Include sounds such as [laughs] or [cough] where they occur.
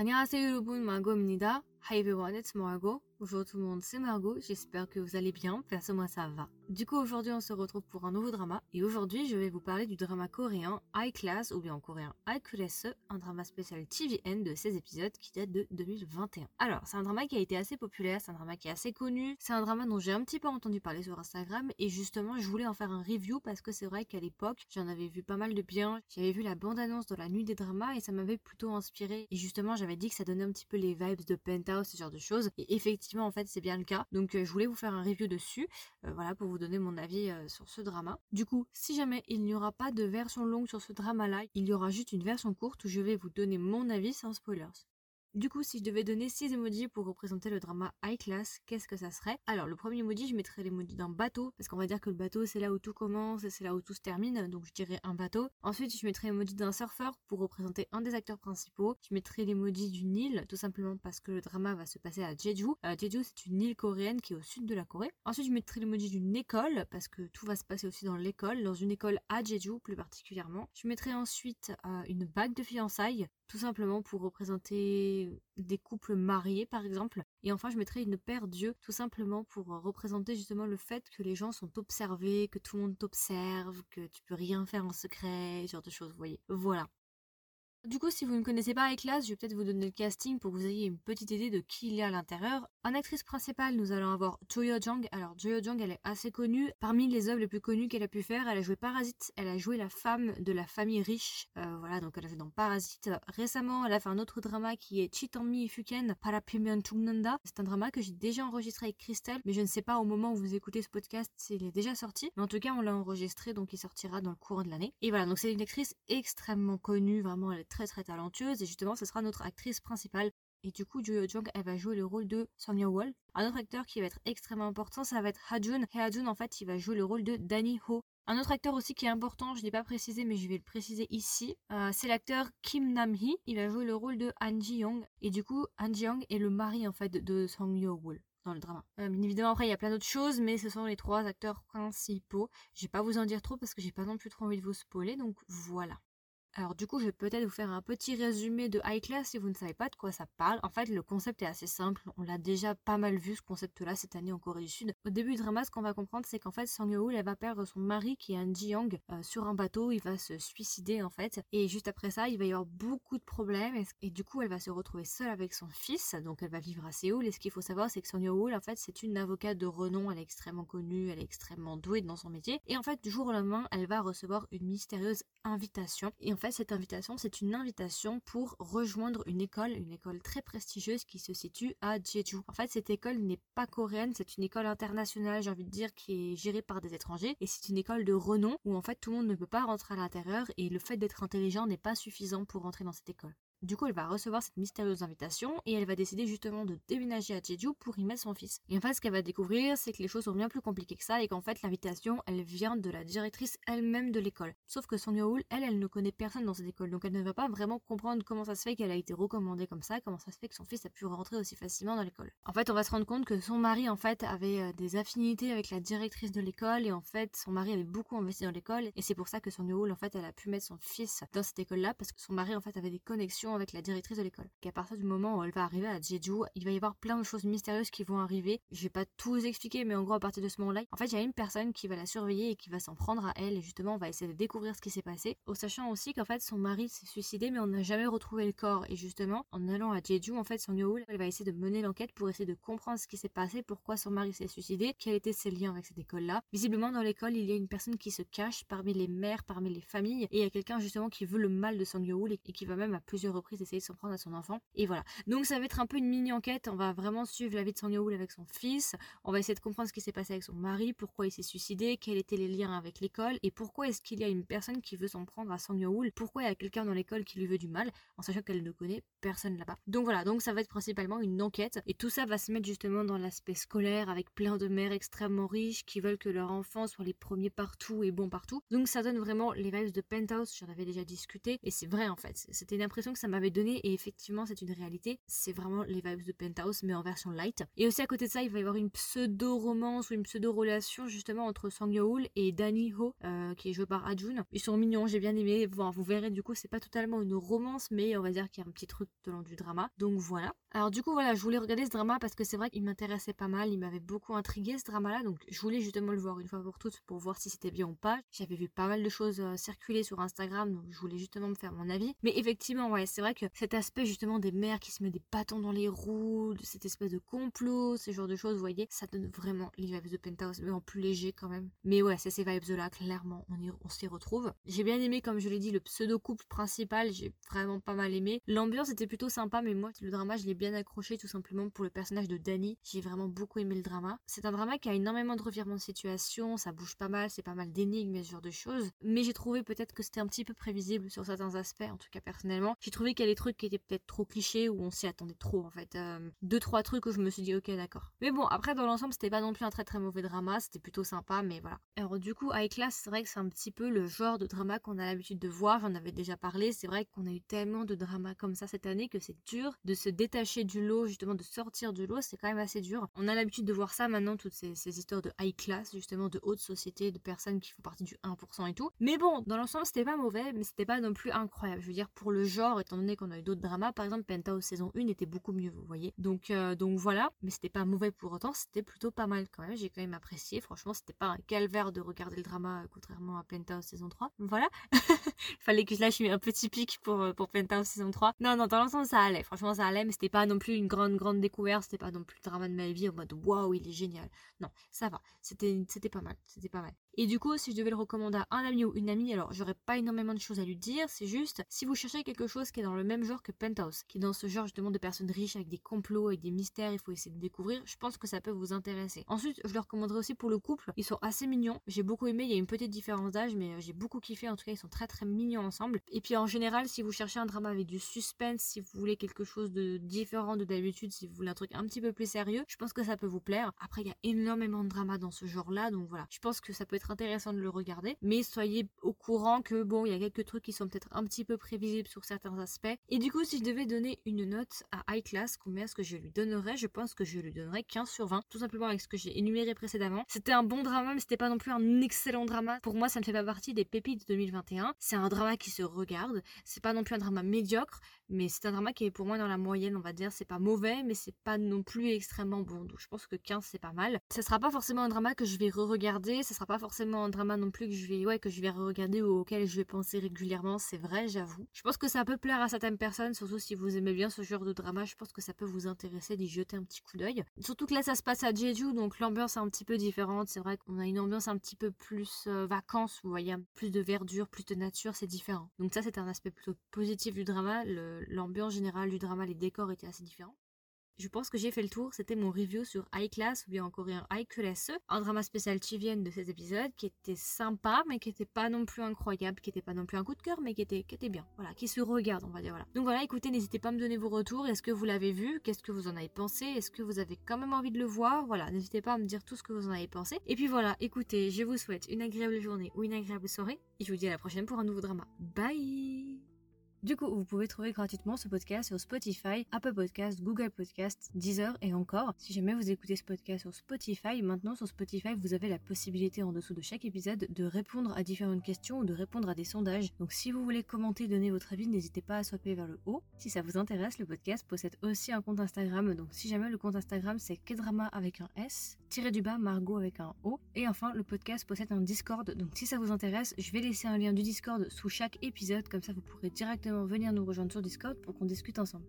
안녕하세요 여러분, 마고입니다. Hi everyone, it's Margot. Bonjour tout le monde, c'est Margot. J'espère que vous allez bien. Perso, moi ça va. Du coup, aujourd'hui, on se retrouve pour un nouveau drama. Et aujourd'hui, je vais vous parler du drama coréen High Class, ou bien en coréen High Class, un drama spécial TVN de 16 épisodes qui date de 2021. Alors, c'est un drama qui a été assez populaire, c'est un drama qui est assez connu. C'est un drama dont j'ai un petit peu entendu parler sur Instagram. Et justement, je voulais en faire un review parce que c'est vrai qu'à l'époque, j'en avais vu pas mal de bien. J'avais vu la bande-annonce dans la nuit des dramas et ça m'avait plutôt inspiré. Et justement, j'avais dit que ça donnait un petit peu les vibes de Penthouse ce genre de choses. Et effectivement, en fait, c'est bien le cas. Donc, euh, je voulais vous faire un review dessus, euh, voilà, pour vous donner mon avis euh, sur ce drama. Du coup, si jamais il n'y aura pas de version longue sur ce drama-là, il y aura juste une version courte où je vais vous donner mon avis sans spoilers. Du coup, si je devais donner 6 emojis pour représenter le drama high class, qu'est-ce que ça serait? Alors, le premier emoji, je mettrais l'emoji d'un bateau, parce qu'on va dire que le bateau, c'est là où tout commence et c'est là où tout se termine, donc je dirais un bateau. Ensuite, je mettrais l'emoji d'un surfeur pour représenter un des acteurs principaux. Je mettrais l'emoji d'une île, tout simplement parce que le drama va se passer à Jeju. Euh, Jeju, c'est une île coréenne qui est au sud de la Corée. Ensuite, je mettrais l'emoji d'une école, parce que tout va se passer aussi dans l'école, dans une école à Jeju plus particulièrement. Je mettrais ensuite euh, une bague de fiançailles, tout simplement pour représenter des couples mariés par exemple. Et enfin je mettrai une paire d'yeux tout simplement pour représenter justement le fait que les gens sont observés, que tout le monde t'observe, que tu peux rien faire en secret, ce genre de choses, vous voyez. Voilà. Du coup, si vous ne connaissez pas Class, je vais peut-être vous donner le casting pour que vous ayez une petite idée de qui il y a à l'intérieur. En actrice principale, nous allons avoir Choi Jung. Alors, Choi Jung, elle est assez connue. Parmi les œuvres les plus connues qu'elle a pu faire, elle a joué Parasite. Elle a joué la femme de la famille riche. Euh, voilà, donc elle a joué dans Parasite. Récemment, elle a fait un autre drama qui est Chitanmi Fuken Parapimion Tungnanda. C'est un drama que j'ai déjà enregistré avec Christelle, mais je ne sais pas au moment où vous écoutez ce podcast s'il est déjà sorti. Mais en tout cas, on l'a enregistré, donc il sortira dans le courant de l'année. Et voilà, donc c'est une actrice extrêmement connue. Vraiment, est très très talentueuse et justement ce sera notre actrice principale. Et du coup, Jo Jung, elle va jouer le rôle de Song Wol. Un autre acteur qui va être extrêmement important, ça va être Ha-jun. Et Ha-jun, en fait, il va jouer le rôle de Danny Ho. Un autre acteur aussi qui est important, je ne l'ai pas précisé, mais je vais le préciser ici, euh, c'est l'acteur Kim Nam-hee. Il va jouer le rôle de Han Ji-young. Et du coup, Han Ji-young est le mari, en fait, de Song Yo-wol dans le drama. Euh, bien évidemment, après, il y a plein d'autres choses, mais ce sont les trois acteurs principaux. Je vais pas vous en dire trop parce que j'ai pas non plus trop envie de vous spoiler, donc voilà. Alors du coup, je vais peut-être vous faire un petit résumé de High Class si vous ne savez pas de quoi ça parle. En fait, le concept est assez simple. On l'a déjà pas mal vu ce concept-là cette année en Corée du Sud. Au début du drama, ce qu'on va comprendre, c'est qu'en fait, Sang Yeol, elle va perdre son mari qui est un Ji-young euh, sur un bateau. Il va se suicider en fait. Et juste après ça, il va y avoir beaucoup de problèmes. Et, du coup, elle va se retrouver seule avec son fils. Donc, elle va vivre à Séoul. Et ce qu'il faut savoir, c'est que Sang Yeol, en fait, c'est une avocate de renom. Elle est extrêmement connue. Elle est extrêmement douée dans son métier. Et en fait, du jour au lendemain, elle va recevoir une mystérieuse invitation. Et en fait, cette invitation, c'est une invitation pour rejoindre une école, une école très prestigieuse qui se situe à Jeju. En fait, cette école n'est pas coréenne, c'est une école internationale, j'ai envie de dire, qui est gérée par des étrangers. Et c'est une école de renom où en fait tout le monde ne peut pas rentrer à l'intérieur et le fait d'être intelligent n'est pas suffisant pour rentrer dans cette école. Du coup, elle va recevoir cette mystérieuse invitation et elle va décider justement de déménager à Jeju pour y mettre son fils. Et en fait, ce qu'elle va découvrir, c'est que les choses sont bien plus compliquées que ça et qu'en fait, l'invitation, elle vient de la directrice elle-même de l'école. Sauf que Song Yeol, elle, elle ne connaît personne dans cette école, donc elle ne va pas vraiment comprendre comment ça se fait qu'elle a été recommandée comme ça, comment ça se fait que son fils a pu rentrer aussi facilement dans l'école. En fait, on va se rendre compte que son mari, en fait, avait euh, des affinités avec la directrice de l'école et en fait, son mari avait beaucoup investi dans l'école et c'est pour ça que Song Yeol, en fait, elle a pu mettre son fils dans cette école-là parce que son mari, en fait, avait des connexions avec la directrice de l'école. Et à partir du moment où elle va arriver à Jeju, il va y avoir plein de choses mystérieuses qui vont arriver. Je vais pas tout vous expliquer, mais en gros, à partir de ce moment-là, en fait, il y a une personne qui va la surveiller et qui va s'en prendre à elle. Et justement, on va essayer de découvrir ce qui s'est passé. Au sachant aussi qu'en fait, son mari s'est suicidé, mais on n'a jamais retrouvé le corps. Et justement, en allant à Jeju, en fait, son Youl, elle va essayer de mener l'enquête pour essayer de comprendre ce qui s'est passé, pourquoi son mari s'est suicidé, quels étaient ses liens avec cette école-là. Visiblement, dans l'école, il y a une personne qui se cache parmi les mères, parmi les familles, et il y a quelqu'un justement qui veut le mal de Song Yeol et qui va même à plusieurs reprises essayer de s'en prendre à son enfant. Et voilà. Donc ça va être un peu une mini-enquête. On va vraiment suivre la vie de Sang Yeol avec son fils. On va essayer de comprendre ce qui s'est passé avec son mari, pourquoi il s'est suicidé, quels étaient les liens avec l'école, et pourquoi est-ce qu'il y a une personne qui veut s'en prendre à Sang Yeol, pourquoi il y a quelqu'un dans l'école qui lui veut du mal, en sachant qu'elle ne connaît personne là-bas? Donc voilà, donc ça va être principalement une enquête, et tout ça va se mettre justement dans l'aspect scolaire, avec plein de mères extrêmement riches qui veulent que leurs enfants soient les premiers partout et bons partout. Donc ça donne vraiment les vibes de Penthouse, j'en avais déjà discuté, et c'est vrai en fait. C'était une impression que ça m'avait donné, et effectivement c'est une réalité, c'est vraiment les vibes de Penthouse mais en version light. Et aussi à côté de ça, il va y avoir une pseudo-romance ou une pseudo-relation justement entre Sang Yeol et Danny Ho, euh, qui est joué par Ajun. Ils sont mignons, j'ai bien aimé. Bon, vous verrez du coup, c'est pas totalement une romance, mais on va dire qu'il y a un petit truc long du drama. Donc voilà. Alors du coup voilà, je voulais regarder ce drama parce que c'est vrai qu'il m'intéressait pas mal, il m'avait beaucoup intrigué ce drama-là, donc je voulais justement le voir une fois pour toutes pour voir si c'était bien ou pas. J'avais vu pas mal de choses euh, circuler sur Instagram, donc je voulais justement me faire mon avis. Mais effectivement, ouais, c'est vrai que cet aspect justement des mères qui se mettent des bâtons dans les roues, de cette espèce de complot, ce genre de choses, vous voyez, ça donne vraiment les vibes de Penthouse, mais en plus léger quand même. Mais ouais, c'est ces vibes-là, clairement, on, on s'y retrouve. J'ai bien aimé, comme je l'ai dit, le pseudo-couple principal, j'ai vraiment pas mal aimé. L'ambiance était plutôt sympa, mais moi, le drama, je l'ai bien accroché tout simplement pour le personnage de Danny. J'ai vraiment beaucoup aimé le drama. C'est un drama qui a énormément de revirements de situation, ça bouge pas mal, c'est pas mal d'énigmes et ce genre de choses. Mais j'ai trouvé peut-être que c'était un petit peu prévisible sur certains aspects, en tout cas personnellement. J'ai trouvé qu'il y a des trucs qui étaient peut-être trop clichés ou on s'y attendait trop en fait. Euh, deux, trois trucs où je me suis dit ok d'accord. Mais bon, après dans l'ensemble, c'était pas non plus un très très mauvais drama, c'était plutôt sympa, mais voilà. Alors du coup, High Class, c'est vrai que c'est un petit peu le genre de drama qu'on a l'habitude de voir, j'en avais déjà parlé, c'est vrai qu'on a eu tellement de dramas comme ça cette année que c'est dur de se détacher du lot, justement de sortir du lot, c'est quand même assez dur. On a l'habitude de voir ça maintenant, toutes ces, histoires de high class, justement de haute société, de personnes qui font partie du 1% et tout. Mais bon, dans l'ensemble, c'était pas mauvais, mais c'était pas non plus incroyable. Je veux dire, pour le genre, étant donné qu'on a eu d'autres dramas, par exemple, Penthouse saison 1 était beaucoup mieux, vous voyez. Donc, euh, donc voilà, mais c'était pas mauvais pour autant, c'était plutôt pas mal quand même, j'ai quand même apprécié. Franchement, c'était pas un calvaire de regarder le drama, euh, contrairement à Penthouse saison 3. Voilà. [laughs] Fallait que je lâche un petit pic pour, euh, pour Penthouse saison 3. Non, non, dans l'ensemble, ça allait. Franchement, ça allait, mais c'était pas non plus une grande, grande découverte. C'était pas non plus le drama de ma vie en mode waouh, il est génial. Non, ça va. C'était pas mal. C'était pas mal. Et du coup, si je devais le recommander à un ami ou une amie, alors j'aurais pas énormément de choses à lui dire. C'est juste, si vous cherchez quelque chose qui dans le même genre que Penthouse, qui est dans ce genre justement de personnes riches avec des complots, avec des mystères, il faut essayer de découvrir, je pense que ça peut vous intéresser. Ensuite, je le recommanderais aussi pour le couple. Ils sont assez mignons. J'ai beaucoup aimé. Il y a une petite différence d'âge, mais euh, j'ai beaucoup kiffé. En tout cas, ils sont très très mignons ensemble. Et puis en général, si vous cherchez un drama avec du suspense, si vous voulez quelque chose de différent de d'habitude, si vous voulez un truc un petit peu plus sérieux, je pense que ça peut vous plaire. Après, il y a énormément de drama dans ce genre-là, donc voilà. Je pense que ça peut être intéressant de le regarder, mais soyez au courant que bon, il y a quelques trucs qui sont peut-être un petit peu prévisibles sur certains aspects. Et du coup, si je devais donner une note à High Class, combien est-ce que je lui donnerais? Je pense que je lui donnerais 15 sur 20, tout simplement avec ce que j'ai énuméré précédemment. C'était un bon drama, mais c'était pas non plus un excellent drama. Pour moi, ça ne fait pas partie des pépites de 2021. C'est un drama qui se regarde. C'est pas non plus un drama médiocre, mais c'est un drama qui est pour moi dans la moyenne, on va dire. C'est pas mauvais, mais c'est pas non plus extrêmement bon. Donc je pense que 15 c'est pas mal. Ce sera pas forcément un drama que je vais re-regarder. Ce sera pas forcément un drama non plus que je vais, ouais, que je vais re-regarder ou auquel je vais penser régulièrement. C'est vrai, j'avoue. Je pense que ça peut plaire à certaines personnes, surtout si vous aimez bien ce genre de drama. Je pense que ça peut vous intéresser d'y jeter un petit coup d'œil. Surtout que là, ça se passe à Jeju, donc l'ambiance est un petit peu différente. C'est vrai qu'on a une ambiance un petit peu plus euh, vacances, vous voyez, plus de verdure, plus de nature, c'est différent. Donc ça, c'est un aspect plutôt positif du drama. L'ambiance générale du drama, les décors étaient assez différents. Je pense que j'ai fait le tour. C'était mon review sur High Class ou bien en coréen High Class, un drama spécial Chivienne de cet épisode qui était sympa mais qui était pas non plus incroyable, qui était pas non plus un coup de cœur mais qui était, qui était bien. Voilà, qui se regarde, on va dire. Voilà. Donc voilà, écoutez, n'hésitez pas à me donner vos retours. Est-ce que vous l'avez vu? Qu'est-ce que vous en avez pensé? Est-ce que vous avez quand même envie de le voir? Voilà, n'hésitez pas à me dire tout ce que vous en avez pensé. Et puis voilà, écoutez, je vous souhaite une agréable journée ou une agréable soirée et je vous dis à la prochaine pour un nouveau drama. Bye du coup, vous pouvez trouver gratuitement ce podcast sur Spotify, Apple Podcast, Google Podcast, Deezer et encore. Si jamais vous écoutez ce podcast sur Spotify, maintenant sur Spotify, vous avez la possibilité en dessous de chaque épisode de répondre à différentes questions ou de répondre à des sondages. Donc si vous voulez commenter, donner votre avis, n'hésitez pas à swapper vers le haut. Si ça vous intéresse, le podcast possède aussi un compte Instagram. Donc si jamais le compte Instagram c'est Kedrama avec un S, tiré du bas Margot avec un O. Et enfin, le podcast possède un Discord. Donc si ça vous intéresse, je vais laisser un lien du Discord sous chaque épisode, comme ça vous pourrez directement venir nous rejoindre sur Discord pour qu'on discute ensemble.